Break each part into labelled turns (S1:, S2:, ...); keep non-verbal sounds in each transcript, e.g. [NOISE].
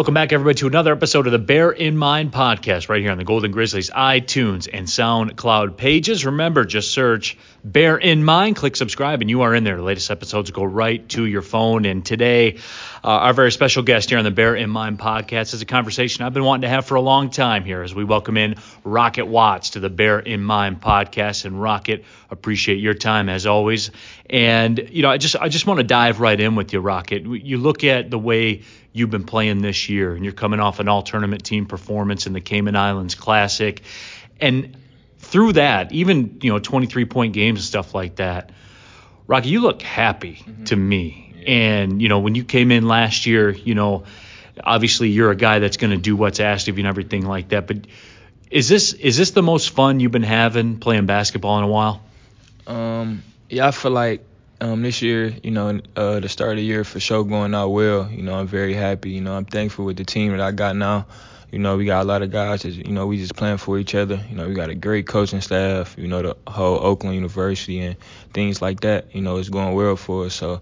S1: Welcome back, everybody, to another episode of the Bear in Mind podcast right here on the Golden Grizzlies iTunes and SoundCloud pages. Remember, just search Bear in Mind, click subscribe, and you are in there. The latest episodes go right to your phone. And today, uh, our very special guest here on the Bear in Mind podcast is a conversation I've been wanting to have for a long time here as we welcome in Rocket Watts to the Bear in Mind podcast. And Rocket, appreciate your time as always. And you know, I just I just want to dive right in with you, Rocket. You look at the way you've been playing this year, and you're coming off an all tournament team performance in the Cayman Islands Classic. And through that, even, you know, 23 point games and stuff like that, Rocky, you look happy mm-hmm. to me. Yeah. And, you know, when you came in last year, you know, obviously you're a guy that's going to do what's asked of you and everything like that. But is this is this the most fun you've been having playing basketball in a while?
S2: Um, yeah, I feel like um, this year, you know, uh, the start of the year for sure going out well. You know, I'm very happy. You know, I'm thankful with the team that I got now. You know, we got a lot of guys that, you know, we just playing for each other. You know, we got a great coaching staff, you know, the whole Oakland University and things like that. You know, it's going well for us. So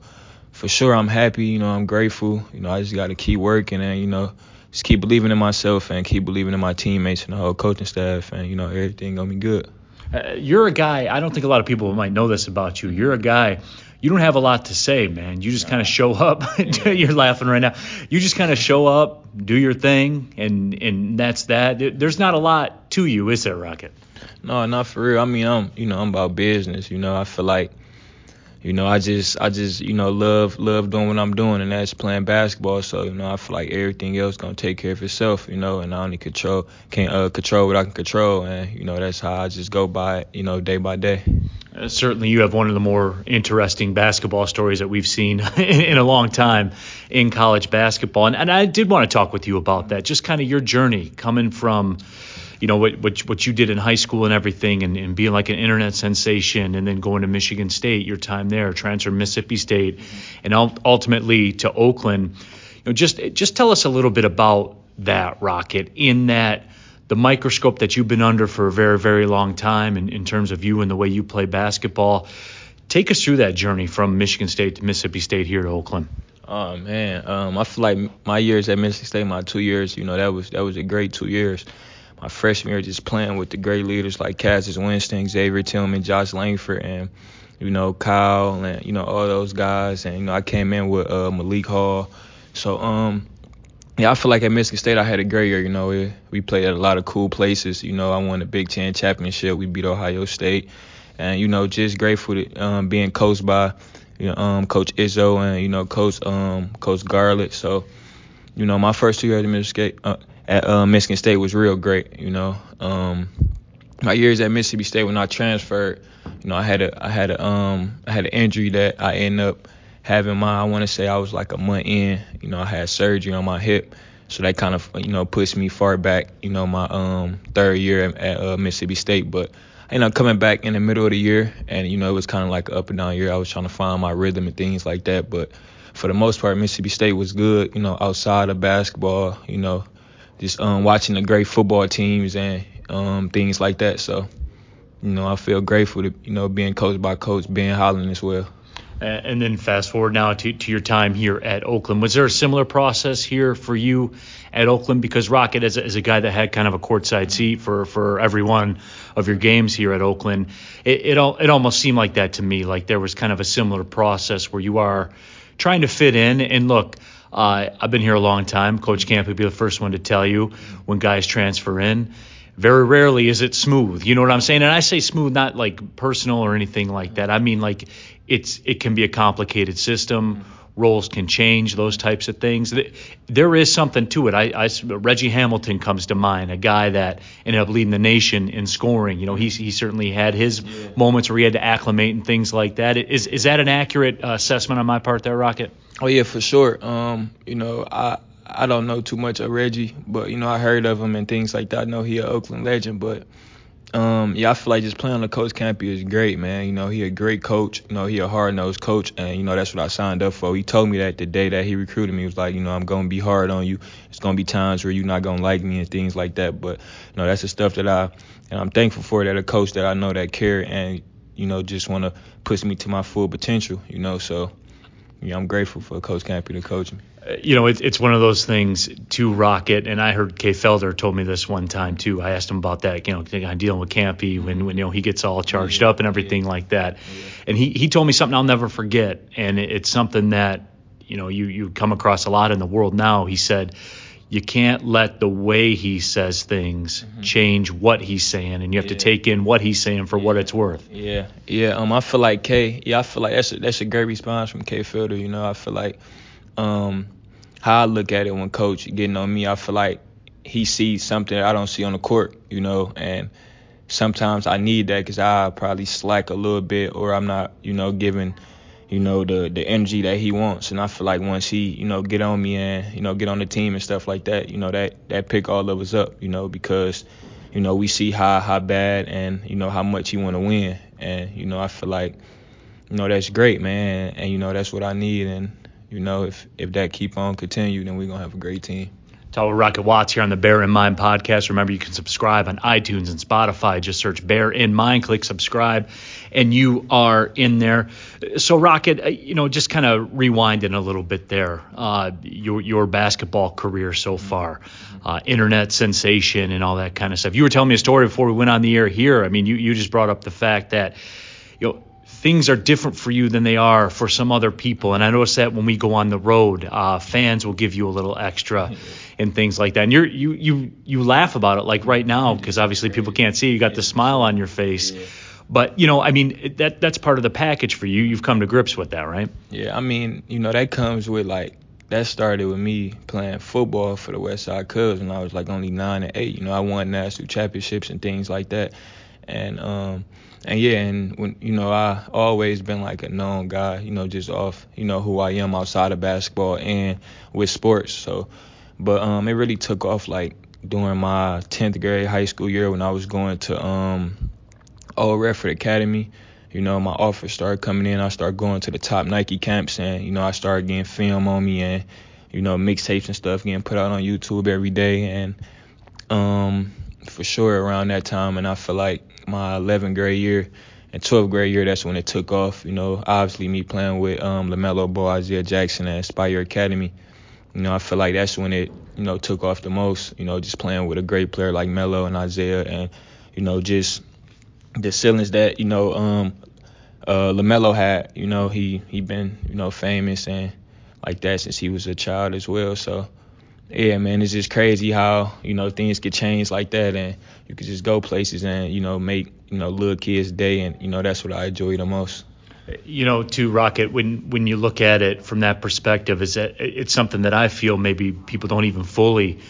S2: for sure, I'm happy. You know, I'm grateful. You know, I just got to keep working and, you know, just keep believing in myself and keep believing in my teammates and the whole coaching staff and, you know, everything to be good.
S1: Uh, you're a guy, I don't think a lot of people might know this about you. You're a guy you don't have a lot to say, man. You just kind of show up. [LAUGHS] You're laughing right now. You just kind of show up, do your thing, and and that's that. There's not a lot to you, is there, Rocket?
S2: No, not for real. I mean, I'm you know I'm about business. You know, I feel like you know, I just I just you know love love doing what I'm doing, and that's playing basketball. So you know, I feel like everything else gonna take care of itself. You know, and I only control can't uh, control what I can control, and you know that's how I just go by it. You know, day by day.
S1: Uh, certainly, you have one of the more interesting basketball stories that we've seen [LAUGHS] in a long time in college basketball, and, and I did want to talk with you about that. Just kind of your journey coming from you know what what what you did in high school and everything, and, and being like an internet sensation, and then going to Michigan State, your time there, transfer Mississippi State, and ultimately to Oakland. You know, just just tell us a little bit about that rocket in that the microscope that you've been under for a very very long time, in, in terms of you and the way you play basketball. Take us through that journey from Michigan State to Mississippi State here to Oakland.
S2: Oh man, um, I feel like my years at Mississippi State, my two years, you know, that was that was a great two years my freshman year just playing with the great leaders like Cassius Winston, Xavier Tillman, Josh Langford, and you know Kyle and you know all those guys. And you know I came in with uh, Malik Hall. So um yeah, I feel like at Michigan State I had a great year. You know we, played at a lot of cool places. You know I won the Big Ten championship. We beat Ohio State, and you know just grateful to um, being coached by you know um, Coach Izzo and you know Coach um Coach Garland. So you know my first two years at Michigan State. Uh, at uh, Michigan State was real great. You know, um, my years at Mississippi State when I transferred, you know, I had a I had a um I had an injury that I ended up having my I want to say I was like a month in. You know, I had surgery on my hip. So that kind of you know pushed me far back, you know, my um third year at, uh, Mississippi State. But you know, coming back in the middle of the year, and you know, it was kind of like up and down year. I was trying to find my rhythm and things like that. But for the most part, Mississippi State was good. You know, outside of basketball, you know, just um, watching the great football teams and um, things like that. So, you know, I feel grateful to you know being coached by Coach Ben Howland as well.
S1: And then fast forward now to, to your time here at Oakland. Was there a similar process here for you at Oakland? Because Rocket, as a, as a guy that had kind of a courtside seat for, for every one of your games here at Oakland, it, it, it almost seemed like that to me. Like there was kind of a similar process where you are trying to fit in. And look, uh, I've been here a long time. Coach Kampe would be the first one to tell you when guys transfer in. Very rarely is it smooth. You know what I'm saying? And I say smooth, not like personal or anything like that. I mean like it's it can be a complicated system. Roles can change, those types of things. There is something to it. I, I Reggie Hamilton comes to mind, a guy that ended up leading the nation in scoring. You know, he he certainly had his yeah. moments where he had to acclimate and things like that. Is is that an accurate assessment on my part there, Rocket?
S2: Oh yeah, for sure. Um, you know, I I don't know too much of Reggie, but you know I heard of him and things like that. I know he an Oakland legend, but um, yeah, I feel like just playing on the coach campus is great, man. You know, he a great coach. You know, he a hard nosed coach, and you know that's what I signed up for. He told me that the day that he recruited me, he was like, you know, I'm gonna be hard on you. It's gonna be times where you're not gonna like me and things like that. But you know, that's the stuff that I and I'm thankful for that a coach that I know that care and you know just want to push me to my full potential. You know, so yeah, I'm grateful for Coach Kampe to coach me.
S1: You know, it, it's one of those things to Rocket, and I heard Kay Felder told me this one time too. I asked him about that, you know, I'm dealing with Kampe when, when you know he gets all charged up and everything yeah. like that, yeah. and he he told me something I'll never forget, and it, it's something that you know you you come across a lot in the world now. He said you can't let the way he says things mm-hmm. change what he's saying, and you have yeah. to take in what he's saying for yeah. what it's worth.
S2: Yeah, yeah. Um, I feel like K. Yeah, I feel like that's a, that's a great response from Kay Felder. You know, I feel like, um, how I look at it when coach getting on me, I feel like he sees something I don't see on the court. You know, and sometimes I need that because I probably slack a little bit, or I'm not, you know, giving you know, the the energy that he wants. And I feel like once he, you know, get on me and, you know, get on the team and stuff like that, you know, that that pick all of us up, you know, because, you know, we see how how bad and, you know, how much he want to win. And, you know, I feel like, you know, that's great, man. And, you know, that's what I need. And, you know, if if that keep on continue, then we're to have a great team.
S1: Talk Rocket Watts here on the Bear in Mind podcast. Remember, you can subscribe on iTunes and Spotify. Just search Bear in Mind, click subscribe, and you are in there. So, Rocket, uh, you know, just kind of rewinding a little bit there. Uh, your your basketball career so far, uh, internet sensation, and all that kind of stuff. You were telling me a story before we went on the air here. I mean, you you just brought up the fact that you know things are different for you than they are for some other people. And I notice that when we go on the road, uh, fans will give you a little extra and things like that. And you you you you laugh about it like right now because obviously people can't see you got the smile on your face. But you know, I mean, that that's part of the package for you. You've come to grips with that, right?
S2: Yeah, I mean, you know, that comes with like that started with me playing football for the West Side Cubs when I was like only nine and eight. You know, I won national championships and things like that. And um and yeah, and when you know, I always been like a known guy, you know, just off, you know, who I am outside of basketball and with sports. So, but um, it really took off like during my 10th grade high school year when I was going to um, Old Redford Academy. You know, my offers started coming in. I started going to the top Nike camps, and you know, I started getting film on me and you know, mixtapes and stuff getting put out on YouTube every day, and um, for sure around that time. And I feel like my 11th grade year and 12th grade year, that's when it took off. You know, obviously me playing with um, LaMelo Ball, Isaiah Jackson at Spire Academy. You know, I feel like that's when it, you know, took off the most. You know, just playing with a great player like Melo and Isaiah, and you know, just the ceilings that you know um, uh, Lamelo had. You know, he he been you know famous and like that since he was a child as well. So yeah, man, it's just crazy how you know things get changed like that, and you could just go places and you know make you know little kids' day, and you know that's what I enjoy the most.
S1: You know, to Rocket, when when you look at it from that perspective, is that it's something that I feel maybe people don't even fully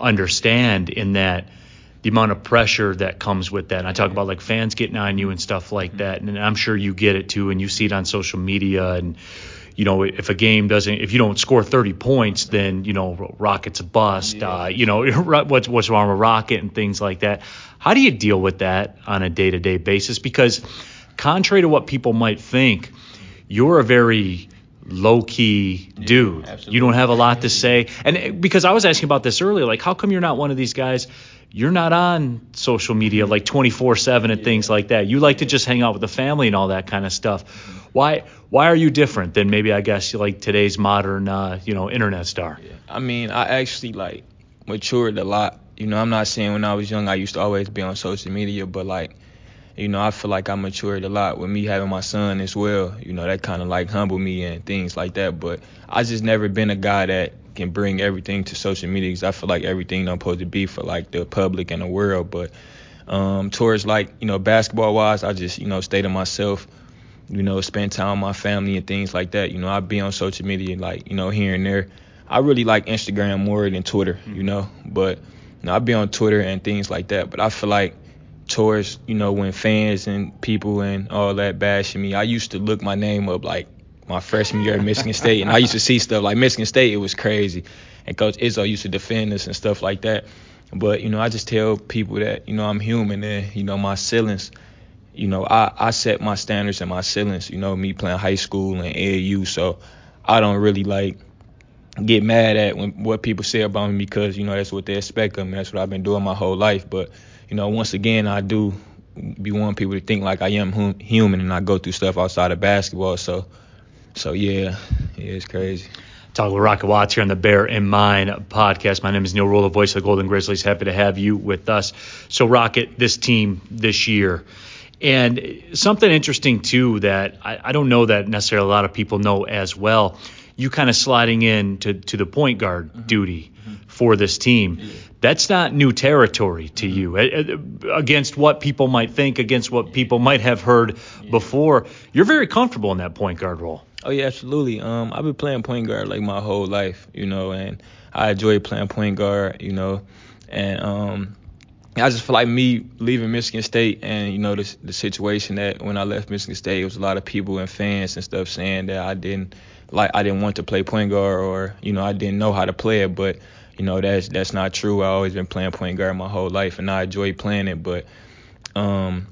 S1: understand in that the amount of pressure that comes with that. And I talk about like fans getting on you and stuff like mm-hmm. that, and I'm sure you get it too, and you see it on social media and you know, if a game doesn't, if you don't score 30 points, then you know, Rocket's a bust. Yeah. Uh, you know, [LAUGHS] what's what's wrong with Rocket and things like that. How do you deal with that on a day-to-day basis? Because contrary to what people might think, you're a very low key dude. Yeah, you don't have a lot to say. And because I was asking about this earlier, like how come you're not one of these guys? You're not on social media like 24/7 and yeah. things like that. You like to just hang out with the family and all that kind of stuff. Why why are you different than maybe I guess like today's modern uh, you know internet star?
S2: Yeah. I mean, I actually like matured a lot. You know, I'm not saying when I was young I used to always be on social media, but like you know, I feel like I matured a lot with me having my son as well. You know, that kind of like humbled me and things like that. But I just never been a guy that can bring everything to social media because I feel like everything I'm supposed to be for like the public and the world. But um, towards like you know basketball wise, I just you know stay to myself you know, spend time with my family and things like that. You know, I be on social media like, you know, here and there. I really like Instagram more than Twitter, you mm-hmm. know, but you know, I be on Twitter and things like that. But I feel like towards, you know, when fans and people and all that bashing me, I used to look my name up like my freshman year at Michigan [LAUGHS] State, and I used to see stuff like Michigan State. It was crazy, and Coach Izzo used to defend us and stuff like that. But you know, I just tell people that you know I'm human, and you know my ceilings you know, I, I set my standards and my ceilings, you know, me playing high school and AAU, so I don't really like get mad at when what people say about me because, you know, that's what they expect of me. That's what I've been doing my whole life. But, you know, once again, I do be wanting people to think like I am hum- human and I go through stuff outside of basketball. So, so yeah, yeah, it's crazy.
S1: Talk with Rocket Watts here on the Bear in Mind podcast. My name is Neal Ruhl, the voice of the Golden Grizzlies. Happy to have you with us. So, Rocket, this team this year, and something interesting too that I, I don't know that necessarily a lot of people know as well. You kind of sliding in to, to the point guard mm-hmm. duty mm-hmm. for this team. Yeah. That's not new territory to mm-hmm. you. Against what people might think, against what people might have heard yeah. before, you're very comfortable in that point guard role.
S2: Oh yeah, absolutely. Um, I've been playing point guard like my whole life, you know, and I enjoy playing point guard, you know, and um, I just feel like me leaving Michigan State and you know the the situation that when I left Michigan State, it was a lot of people and fans and stuff saying that I didn't like I didn't want to play point guard or you know I didn't know how to play it, but you know that's that's not true. I always been playing point guard my whole life and I enjoy playing it, but um,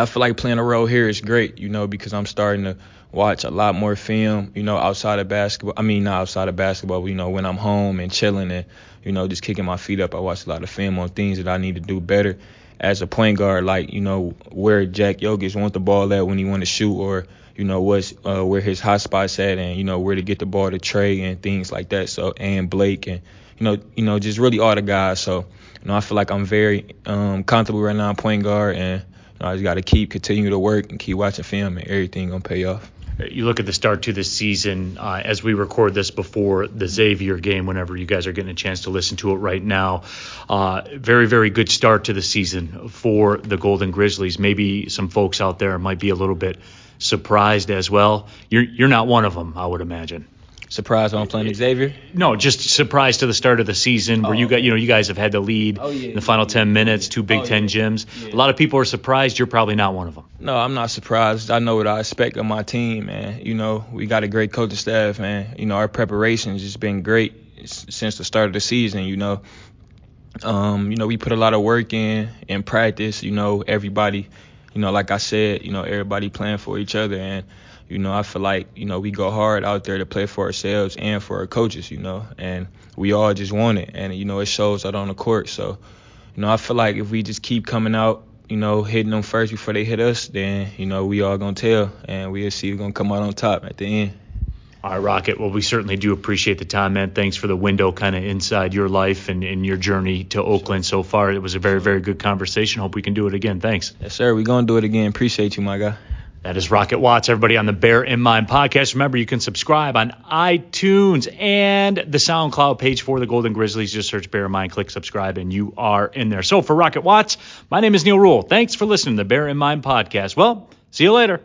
S2: I feel like playing a role here is great, you know, because I'm starting to watch a lot more film, you know, outside of basketball. I mean, not outside of basketball, but, you know, when I'm home and chilling and, you know, just kicking my feet up, I watch a lot of film on things that I need to do better as a point guard, like, you know, where Jack Gohlke want the ball at when he want to shoot or, you know, what's uh, where his hot spots at and, you know, where to get the ball to Trey and things like that. So, and Blake and, you know, you know, just really all the guys. So, you know, I feel like I'm very um, comfortable right now on point guard and, I just got to keep continue to work and keep watching film and everything to pay off
S1: you look at the start to this season uh, as we record this before the Xavier game, whenever you guys are getting a chance to listen to it right now. Uh, very, very good start to the season for the Golden Grizzlies. Maybe some folks out there might be a little bit surprised as well. You're, you're not one of them, I would imagine
S2: surprised when I'm playing Xavier?
S1: No, just surprised to the start of the season where oh. you got you know you guys have had the lead oh, yeah, in the final yeah, 10 minutes, two Big oh, Ten gyms. A lot of people are surprised. You're probably not one of them.
S2: No, I'm not surprised. I know what I expect of my team, man. You know, we got a great coaching staff, man. You know, our preparation has just been great since the start of the season. You know, um, you know, we put a lot of work in in practice. You know, everybody, you know, like I said, you know, everybody playing for each other and you know, I feel like, you know, we go hard out there to play for ourselves and for our coaches, you know, and we all just want it. And, you know, it shows out on the court. So, you know, I feel like if we just keep coming out, you know, hitting them first before they hit us, then, you know, we all going to tell and we'll see who's going to come out on top at the end.
S1: All right, Rocket. Well, we certainly do appreciate the time, man. Thanks for the window kind of inside your life and, and your journey to Oakland so far. It was a very, very good conversation. Hope we can do it again. Thanks.
S2: Yes, sir. We're going to do it again. Appreciate you, my guy.
S1: That is Rocket Watts, everybody on the Bear in Mind podcast. Remember, you can subscribe on iTunes and the SoundCloud page for the Golden Grizzlies. Just search Bear in Mind, click subscribe, and you are in there. So for Rocket Watts, my name is Neal Ruhl. Thanks for listening to the Bear in Mind podcast. Well, see you later.